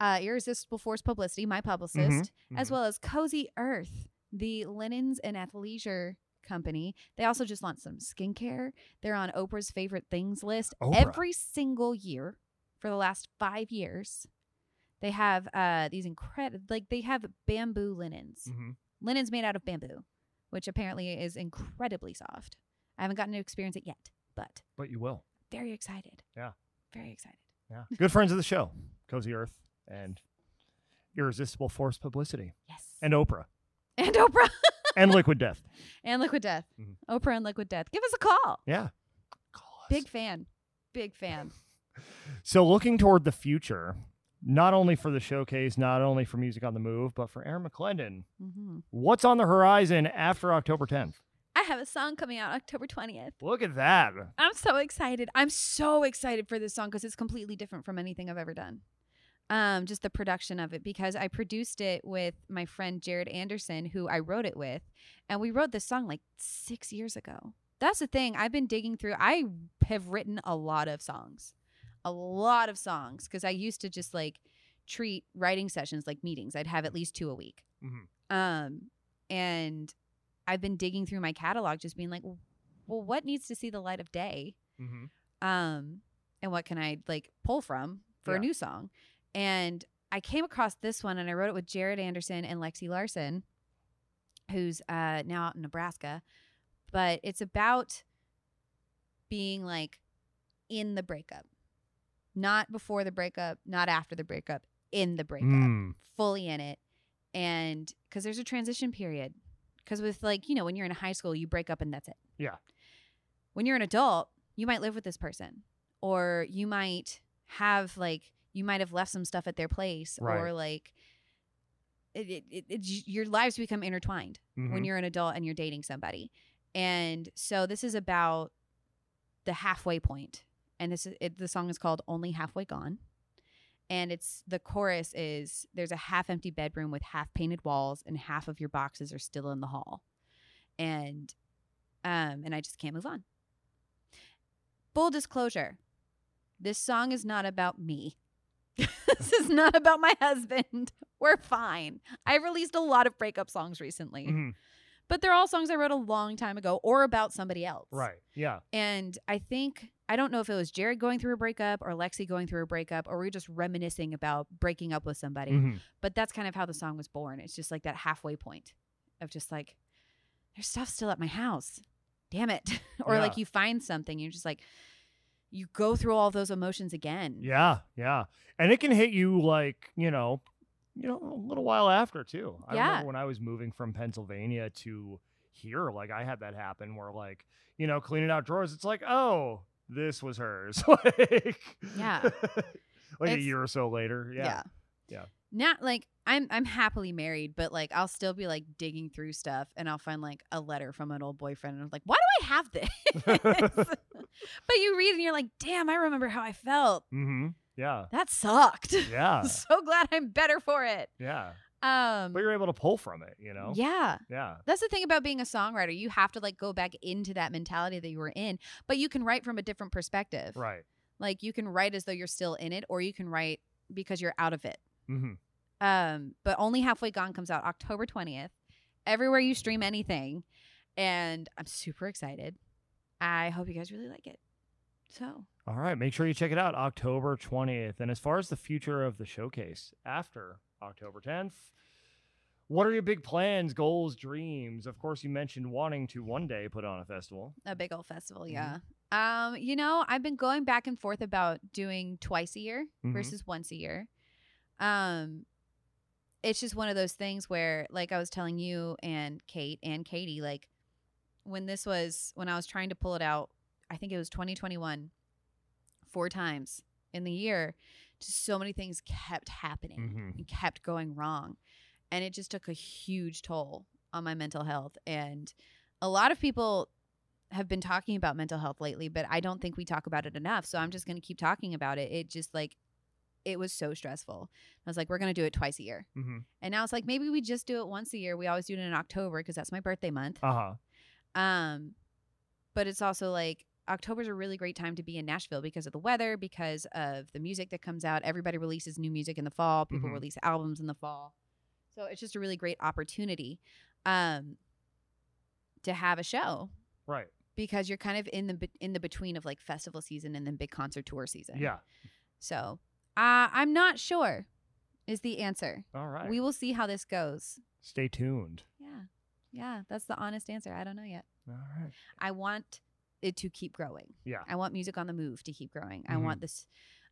uh, Irresistible Force Publicity, my publicist, as mhm. well as Cozy Earth, the linens and athleisure company. They also just launched some skincare. They're on Oprah's favorite things list Oprah. every single year for the last five years. They have uh, these incredible, like they have bamboo linens, Mhm. linens made out of bamboo, which apparently is incredibly soft. I haven't gotten to experience it yet, but But you will. very excited. Yeah. Very excited. Yeah. Good friends of the show, Cozy Earth and Irresistible Force Publicity Yes. and Oprah and Oprah and Liquid Death. and Liquid Death. Mhm. Oprah and Liquid Death. Give us a call. Yeah. Call us. Big fan. Big fan. So looking toward the future, not only for the showcase, not only for Music on the Move, but for Erin McLendon, hmm what's on the horizon after October 10th? I have a song coming out October 20th. Look at that. I'm so excited. I'm so excited for this song because it's completely different from anything I've ever done. Um, just the production of it because I produced it with my friend Jared Anderson, who I wrote it with, and we wrote this song like six years ago. That's the thing. I've been digging through. I have written a lot of songs, a lot of songs because I used to just like treat writing sessions like meetings. I'd have at least two a week. Mhm. Um, and I've been digging through my catalog, just being like, well, what needs to see the light of day? Mm-hmm. um and what can i like pull from for Yeah. a new song and i came across this one and i wrote it with jared anderson and lexi larson who's uh now out in nebraska. But it's about being like in the breakup. Not before the breakup not after the breakup in the breakup. Mm. fully in it. And because there's a transition period. Because with like you know when you're in high school you break up and that's it. Yeah. when you're an adult you might live with this person. Or you might have like you might have left some stuff at their place or like it, it, it, your lives become intertwined when Mhm. you're an adult and you're dating somebody And so this is about the halfway point, and this is it, the song is called "Only Halfway Gone." And it's the chorus is there's a half empty bedroom with half painted walls and half of your boxes are still in the hall. And um and I just can't move on. Full disclosure. This song is not about me. this is not about my husband. We're fine. I've released a lot of breakup songs recently, Mhm. but they're all songs I wrote a long time ago or about somebody else. Right. Yeah. And I think I don't know if it was Jared going through a breakup or Lexi going through a breakup or we are just reminiscing about breaking up with somebody. Mhm. But that's kind of how the song was born. It's just like that halfway point of just like there's stuff still at my house. Damn it. or like you find something, you're just like you go through all those emotions again. Yeah. Yeah. And it can hit you like, you know, you know, a little while after too. I Yeah. remember when I was moving from Pennsylvania to here, like I had that happen where like, you know, cleaning out drawers, it's like, oh, this was hers. like Yeah. like a year or so later. Yeah. Yeah. Yeah. Not like I'm I'm happily married, but like I'll still be like digging through stuff and I'll find like a letter from an old boyfriend and I'm like, why do I have this? but you read and you're like, damn, I remember how I felt. mm-hmm. Yeah. That sucked. Yeah. so glad I'm better for it. Yeah. Um But you're able to pull from it, you know? yeah. Yeah. That's the thing about being a songwriter. You have to like go back into that mentality that you were in, but you can write from a different perspective. Right. Like you can write as though you're still in it, or you can write because you're out of it. Mm-hmm. Um, but only halfway gone comes out October 20th. Everywhere you stream anything. And I'm super excited. I hope you guys really like it. So All right, make sure you check it out October 20th. And as far as the future of the showcase after October 10th, what are your big plans, goals, dreams? Of course, you mentioned wanting to one day put on a festival. a big old festival, Mhm. yeah. Um, you know, I've been going back and forth about doing twice a year Mhm. versus once a year. Um it's just one of those things where like I was telling you and Kate and Katie like when this was when I was trying to pull it out, I think it was 2021 four times in the year, just so many things kept happening Mhm. and kept going wrong. And it just took a huge toll on my mental health. And a lot of people have been talking about mental health lately, but I don't think we talk about it enough. So I'm just going to keep talking about it. It just like, it was so stressful. I was like, we're going to do it twice a year. Mm-hmm. And now it's like, maybe we just do it once a year. We always do it in October because that's my birthday month. Uh huh. Um, but it's also like October's a really great time to be in Nashville because of the weather, because of the music that comes out. Everybody releases new music in the fall. People Mhm. release albums in the fall, so it's just a really great opportunity, um, to have a show Right. because you're kind of in the in the between of like festival season and then big concert tour season. Yeah. So, uh, I'm not sure. Is the answer. All right. We will see how this goes. Stay tuned. Yeah. Yeah, that's the honest answer. I don't know yet. All right. I want it to keep growing. Yeah. I want music on the move to keep growing. I Mhm. want this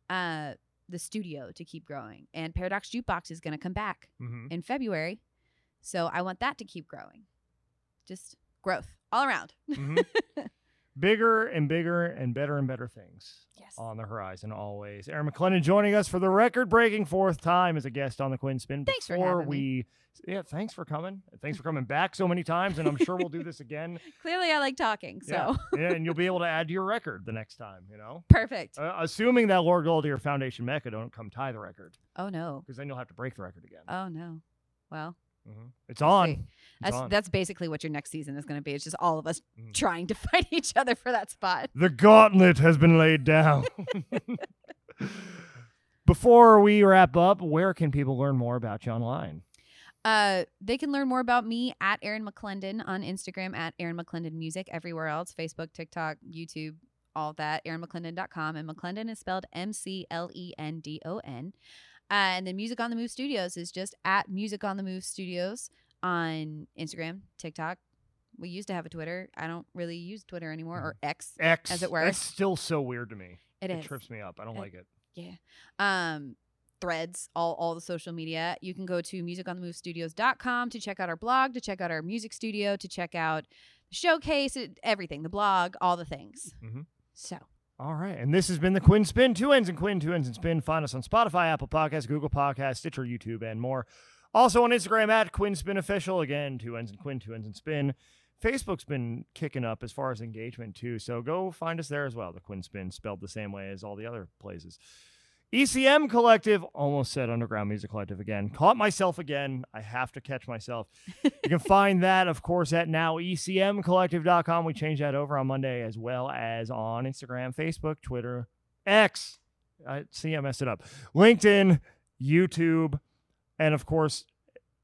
uh the studio to keep growing. And Paradox Jukebox is going to come back Mm-hmm. in February. So I want that to keep growing. Just growth all around. hmm Bigger and bigger and better and better things Yes. on the horizon always. Erin McLendon joining us for the record-breaking fourth time as a guest on the Quinn Spinn. Thanks for having me. we, yeah, thanks for coming. Thanks for coming back so many times, and I'm sure we'll do this again. Clearly I like talking. So Yeah. yeah, and you'll be able to add to your record the next time. You know, perfect. uh, assuming that Lord Gold Foundation Mecca don't come tie the record, oh no. because then you'll have to break the record again. Oh no. Well, hmm It's on. That's that's basically what your next season is going to be. It's just all of us Mhm. trying to fight each other for that spot. The gauntlet has been laid down. Before we wrap up, where can people learn more about you online? Uh, they can learn more about me at Erin McLendon on Instagram at Erin McLendon Music. Everywhere else, Facebook, TikTok, YouTube, all that. ErinMcLendon.com and McLendon is spelled M C L E N D O N. Uh, and then Music on the Move Studios is just at Music on the Move Studios on Instagram, TikTok. We used to have a Twitter. I don't really use Twitter anymore or X. X, As it were. It's still so weird to me. It is. trips me up. I don't It- like it. Yeah. Um threads, all all the social media. You can go to musiconthemovestudios.com to check out our blog, to check out our music studio, to check out the showcase, everything, the blog, all the things. Mhm. So, All right. And this has been the Quinn Spinn. Two ends and Quinn, two ends and spin. Find us on Spotify, Apple Podcasts, Google Podcasts, Stitcher, YouTube, and more. Also on Instagram at Quinn Spinn Official. Again, two ends and Quinn, two ends and spin. Facebook's been kicking up as far as engagement too. So go find us there as well. The Quinn Spinn spelled the same way as all the other places. ECM Collective, almost said Underground Music Collective again. Caught myself again. I have to catch myself. you can find that, of course, at now ecmcollective.com. We changed that over on Monday as well as on Instagram, Facebook, Twitter, X. I see I messed it up. LinkedIn, YouTube, and of course,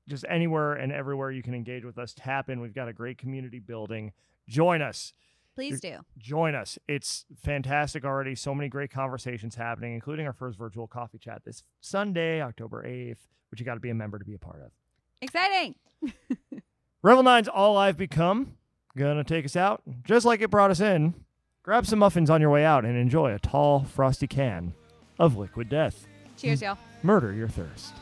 just anywhere and everywhere you can engage with us. Tap in. We've got a great community building. Join us. Please do. Join us. It's fantastic already. So many great conversations happening, including our first virtual coffee chat this Sunday, October 8th, which you got to be a member to be a part of. Exciting. Revel 9's All I've Become. Gonna take us out. Just like it brought us in, grab some muffins on your way out and enjoy a tall, frosty can of liquid death. Cheers, y'all. Murder your thirst.